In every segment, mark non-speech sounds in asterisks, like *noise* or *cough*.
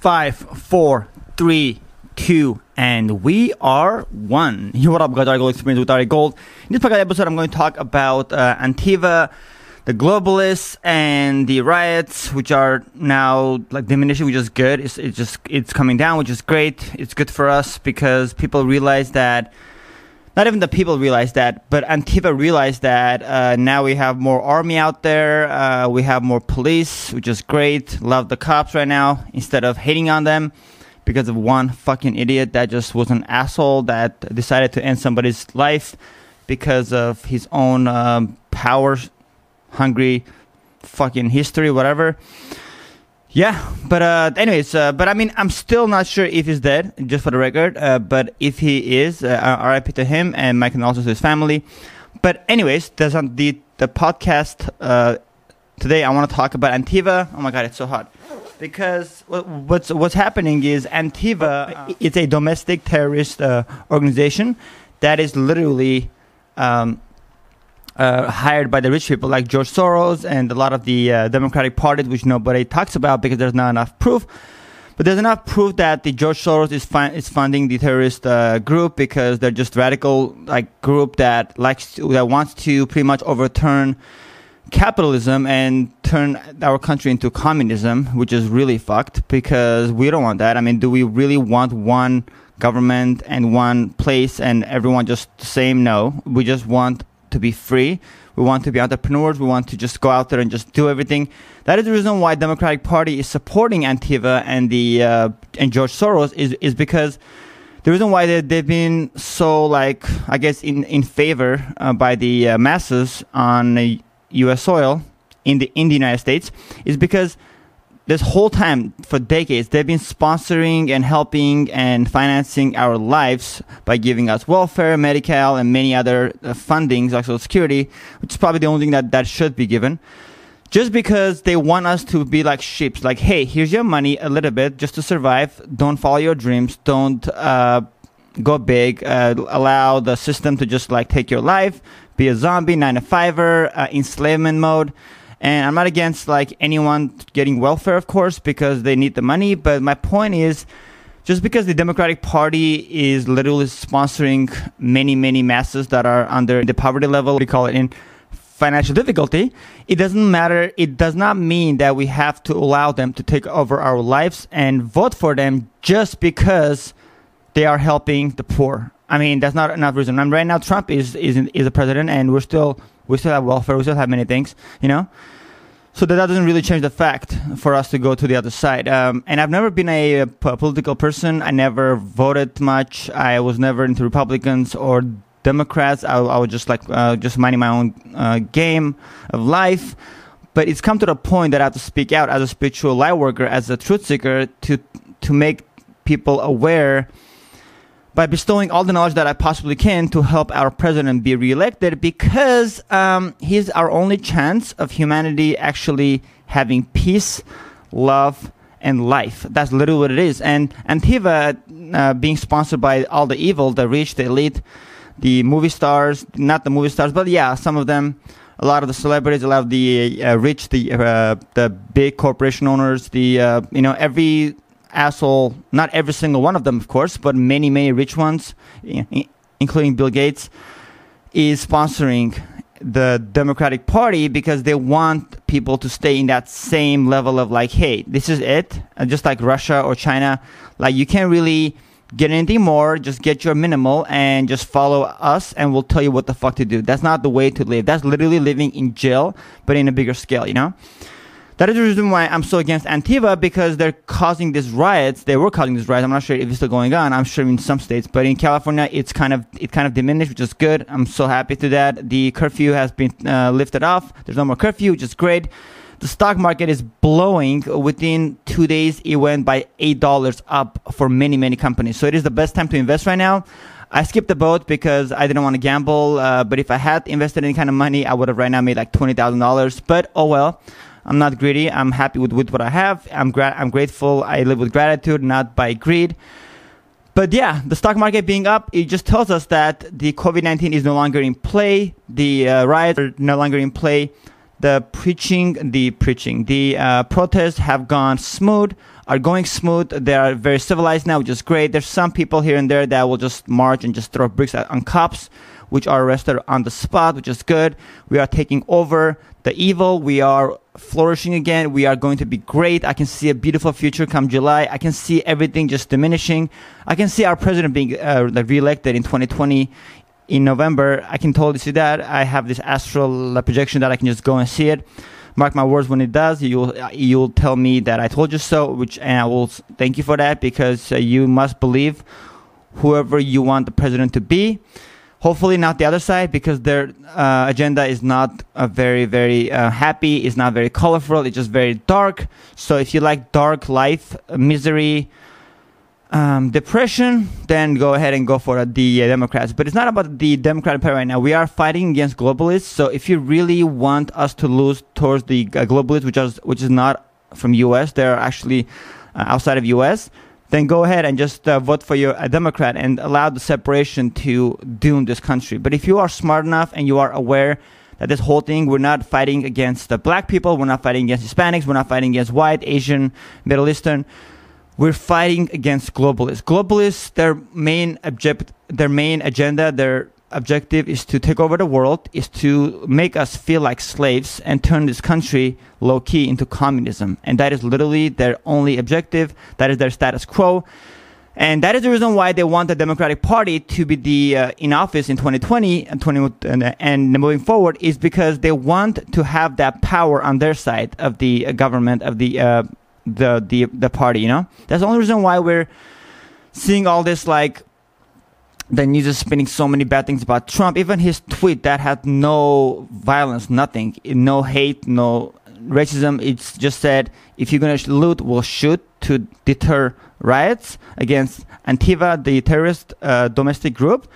Five, four, three, two, and we are one. Yo, *laughs* what up, guys? Gold Experience with Ari Gold. In this podcast episode, I'm going to talk about uh, Antiva, the globalists, and the riots, which are now like diminishing, which is good. It's, it's just it's coming down, which is great. It's good for us because people realize that. Not even the people realize that, but Antifa realized that uh, now we have more army out there. Uh, we have more police, which is great. Love the cops right now instead of hating on them because of one fucking idiot that just was an asshole that decided to end somebody's life because of his own um, power hungry fucking history, whatever. Yeah, but uh, anyways, uh, but I mean, I'm still not sure if he's dead, just for the record. Uh, but if he is, uh, RIP to him, and my condolences to his family. But anyways, there's on the the podcast uh, today. I want to talk about Antiva. Oh my god, it's so hot because what's what's happening is Antiva. Uh, it's a domestic terrorist uh, organization that is literally. Um, uh, hired by the rich people like George Soros and a lot of the uh, Democratic Party, which nobody talks about because there's not enough proof. But there's enough proof that the George Soros is, fi- is funding the terrorist uh, group because they're just radical like group that likes to, that wants to pretty much overturn capitalism and turn our country into communism, which is really fucked because we don't want that. I mean, do we really want one government and one place and everyone just the same? No, we just want to be free. We want to be entrepreneurs. We want to just go out there and just do everything. That is the reason why Democratic Party is supporting Antiva and the uh, and George Soros is is because the reason why they, they've been so like I guess in in favor uh, by the uh, masses on U.S. soil in the in the United States is because this whole time for decades they've been sponsoring and helping and financing our lives by giving us welfare medical and many other uh, fundings like social security which is probably the only thing that that should be given. Just because they want us to be like sheep like hey here's your money a little bit just to survive. Don't follow your dreams. Don't uh, go big. Uh, allow the system to just like take your life. Be a zombie nine to fiver uh, enslavement mode and I'm not against like anyone getting welfare, of course, because they need the money. But my point is, just because the Democratic Party is literally sponsoring many, many masses that are under the poverty level, we call it in financial difficulty, it doesn't matter. It does not mean that we have to allow them to take over our lives and vote for them just because they are helping the poor. I mean, that's not enough reason. And right now, Trump is is is a president, and we're still we still have welfare. We still have many things, you know. So that, doesn't really change the fact for us to go to the other side. Um, and I've never been a political person. I never voted much. I was never into Republicans or Democrats. I, I was just like uh, just minding my own uh, game of life. But it's come to the point that I have to speak out as a spiritual light worker, as a truth seeker, to to make people aware by bestowing all the knowledge that I possibly can to help our president be reelected because um, he's our only chance of humanity actually having peace, love, and life. That's literally what it is. And Antiva, uh, being sponsored by all the evil, the rich, the elite, the movie stars, not the movie stars, but yeah, some of them, a lot of the celebrities, a lot of the uh, rich, the uh, the big corporation owners, the uh, you know every asshole, not every single one of them, of course, but many, many rich ones, including Bill Gates, is sponsoring the Democratic Party because they want people to stay in that same level of like, hey, this is it. And just like Russia or China, like you can't really get anything more. Just get your minimal and just follow us, and we'll tell you what the fuck to do. That's not the way to live. That's literally living in jail, but in a bigger scale, you know? That is the reason why I'm so against Antiva because they're causing these riots. They were causing these riots. I'm not sure if it's still going on. I'm sure in some states, but in California, it's kind of it kind of diminished, which is good. I'm so happy to that. The curfew has been uh, lifted off. There's no more curfew, which is great. The stock market is blowing. Within two days, it went by eight dollars up for many many companies. So it is the best time to invest right now. I skipped the boat because I didn't want to gamble. Uh, but if I had invested any kind of money, I would have right now made like twenty thousand dollars. But oh well. I'm not greedy. I'm happy with, with what I have. I'm gra- I'm grateful. I live with gratitude, not by greed. But yeah, the stock market being up, it just tells us that the COVID 19 is no longer in play. The uh, riots are no longer in play. The preaching, the preaching, the uh, protests have gone smooth. are going smooth. They are very civilized now, which is great. There's some people here and there that will just march and just throw bricks at, on cops, which are arrested on the spot, which is good. We are taking over the evil. We are flourishing again. We are going to be great. I can see a beautiful future come July. I can see everything just diminishing. I can see our president being uh, reelected in 2020 in November. I can totally see that. I have this astral projection that I can just go and see it. Mark my words, when it does, you'll you'll tell me that I told you so. Which and I will thank you for that because uh, you must believe whoever you want the president to be hopefully not the other side because their uh, agenda is not very very uh, happy it's not very colorful it's just very dark. So if you like dark life misery um, depression then go ahead and go for the uh, democrats. But it's not about the democratic party right now. We are fighting against globalists. So if you really want us to lose towards the uh, globalists which is which is not from us they're actually uh, outside of us then go ahead and just uh, vote for your a Democrat and allow the separation to doom this country. But if you are smart enough and you are aware that this whole thing, we're not fighting against the black people, we're not fighting against Hispanics, we're not fighting against white, Asian, Middle Eastern. We're fighting against globalists. Globalists, their main object, their main agenda, their objective is to take over the world, is to make us feel like slaves and turn this country low key into communism. And that is literally their only objective. That is their status quo. And that is the reason why they want the Democratic Party to be the uh, in office in 2020 and 20 and, and, moving forward is because they want to have that power on their side of the uh, government of the uh, the the the party. You know, that's the only reason why we're seeing all this like the news is spinning so many bad things about Trump. Even his tweet that had no violence, nothing, no hate, no racism. It's just said if you're gonna loot, we'll shoot to deter riots against Antifa, the terrorist uh, domestic group.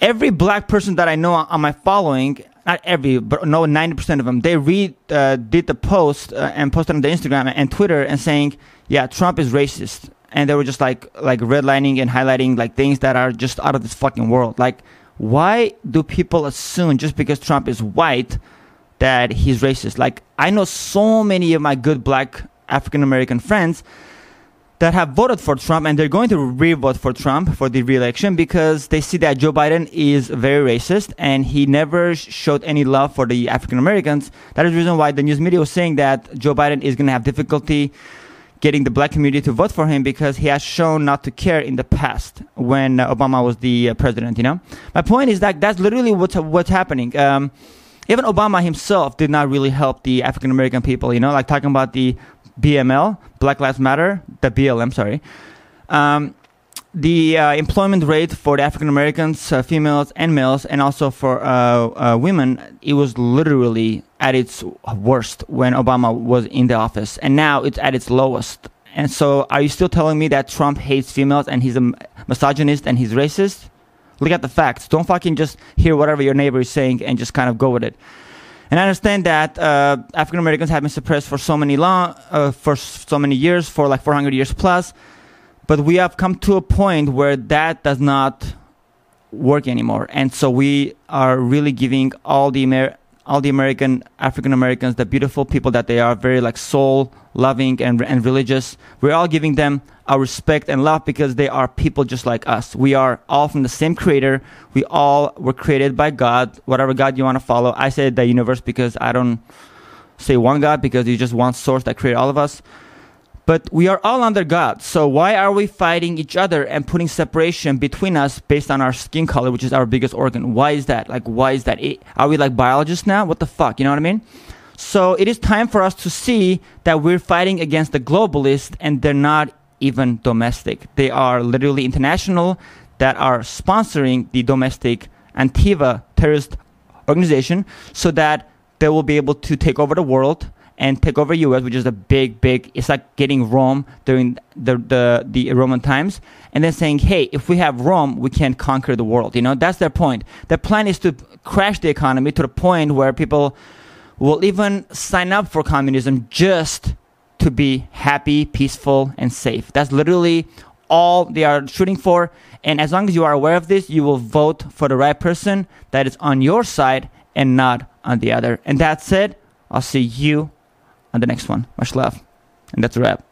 Every black person that I know on my following, not every, but no, 90% of them, they read, uh, did the post uh, and posted on the Instagram and Twitter and saying, yeah, Trump is racist and they were just like like redlining and highlighting like things that are just out of this fucking world. Like, why do people assume just because Trump is white that he's racist? Like, I know so many of my good black African American friends that have voted for Trump and they're going to re-vote for Trump for the re-election because they see that Joe Biden is very racist and he never showed any love for the African Americans. That is the reason why the news media was saying that Joe Biden is going to have difficulty getting the black community to vote for him because he has shown not to care in the past when uh, Obama was the uh, president. You know, my point is that that's literally what's what's happening. Um, even Obama himself did not really help the African American people. You know, like talking about the BML, Black Lives Matter, the BLM, sorry. Um, the uh, employment rate for the African Americans, uh, females and males, and also for uh, uh, women, it was literally at its worst when Obama was in the office, and now it's at its lowest. And so, are you still telling me that Trump hates females and he's a misogynist and he's racist? Look at the facts. Don't fucking just hear whatever your neighbor is saying and just kind of go with it. And I understand that uh, African Americans have been suppressed for so many long, uh, for so many years, for like 400 years plus. But we have come to a point where that does not work anymore, and so we are really giving all the Amer- all the American African Americans, the beautiful people that they are, very like soul loving and and religious. We're all giving them our respect and love because they are people just like us. We are all from the same creator. We all were created by God, whatever God you want to follow. I say the universe because I don't say one God because you just one source that created all of us. But we are all under God. So why are we fighting each other and putting separation between us based on our skin color, which is our biggest organ? Why is that? Like, why is that? Are we like biologists now? What the fuck? You know what I mean? So it is time for us to see that we're fighting against the globalists and they're not even domestic. They are literally international that are sponsoring the domestic Antifa terrorist organization so that they will be able to take over the world and take over US, which is a big, big. It's like getting Rome during the the the Roman times, and then saying, "Hey, if we have Rome, we can conquer the world." You know, that's their point. Their plan is to crash the economy to the point where people will even sign up for communism just to be happy, peaceful, and safe. That's literally all they are shooting for. And as long as you are aware of this, you will vote for the right person that is on your side and not on the other. And that's it. I'll see you on the next one. Much love. And that's a wrap.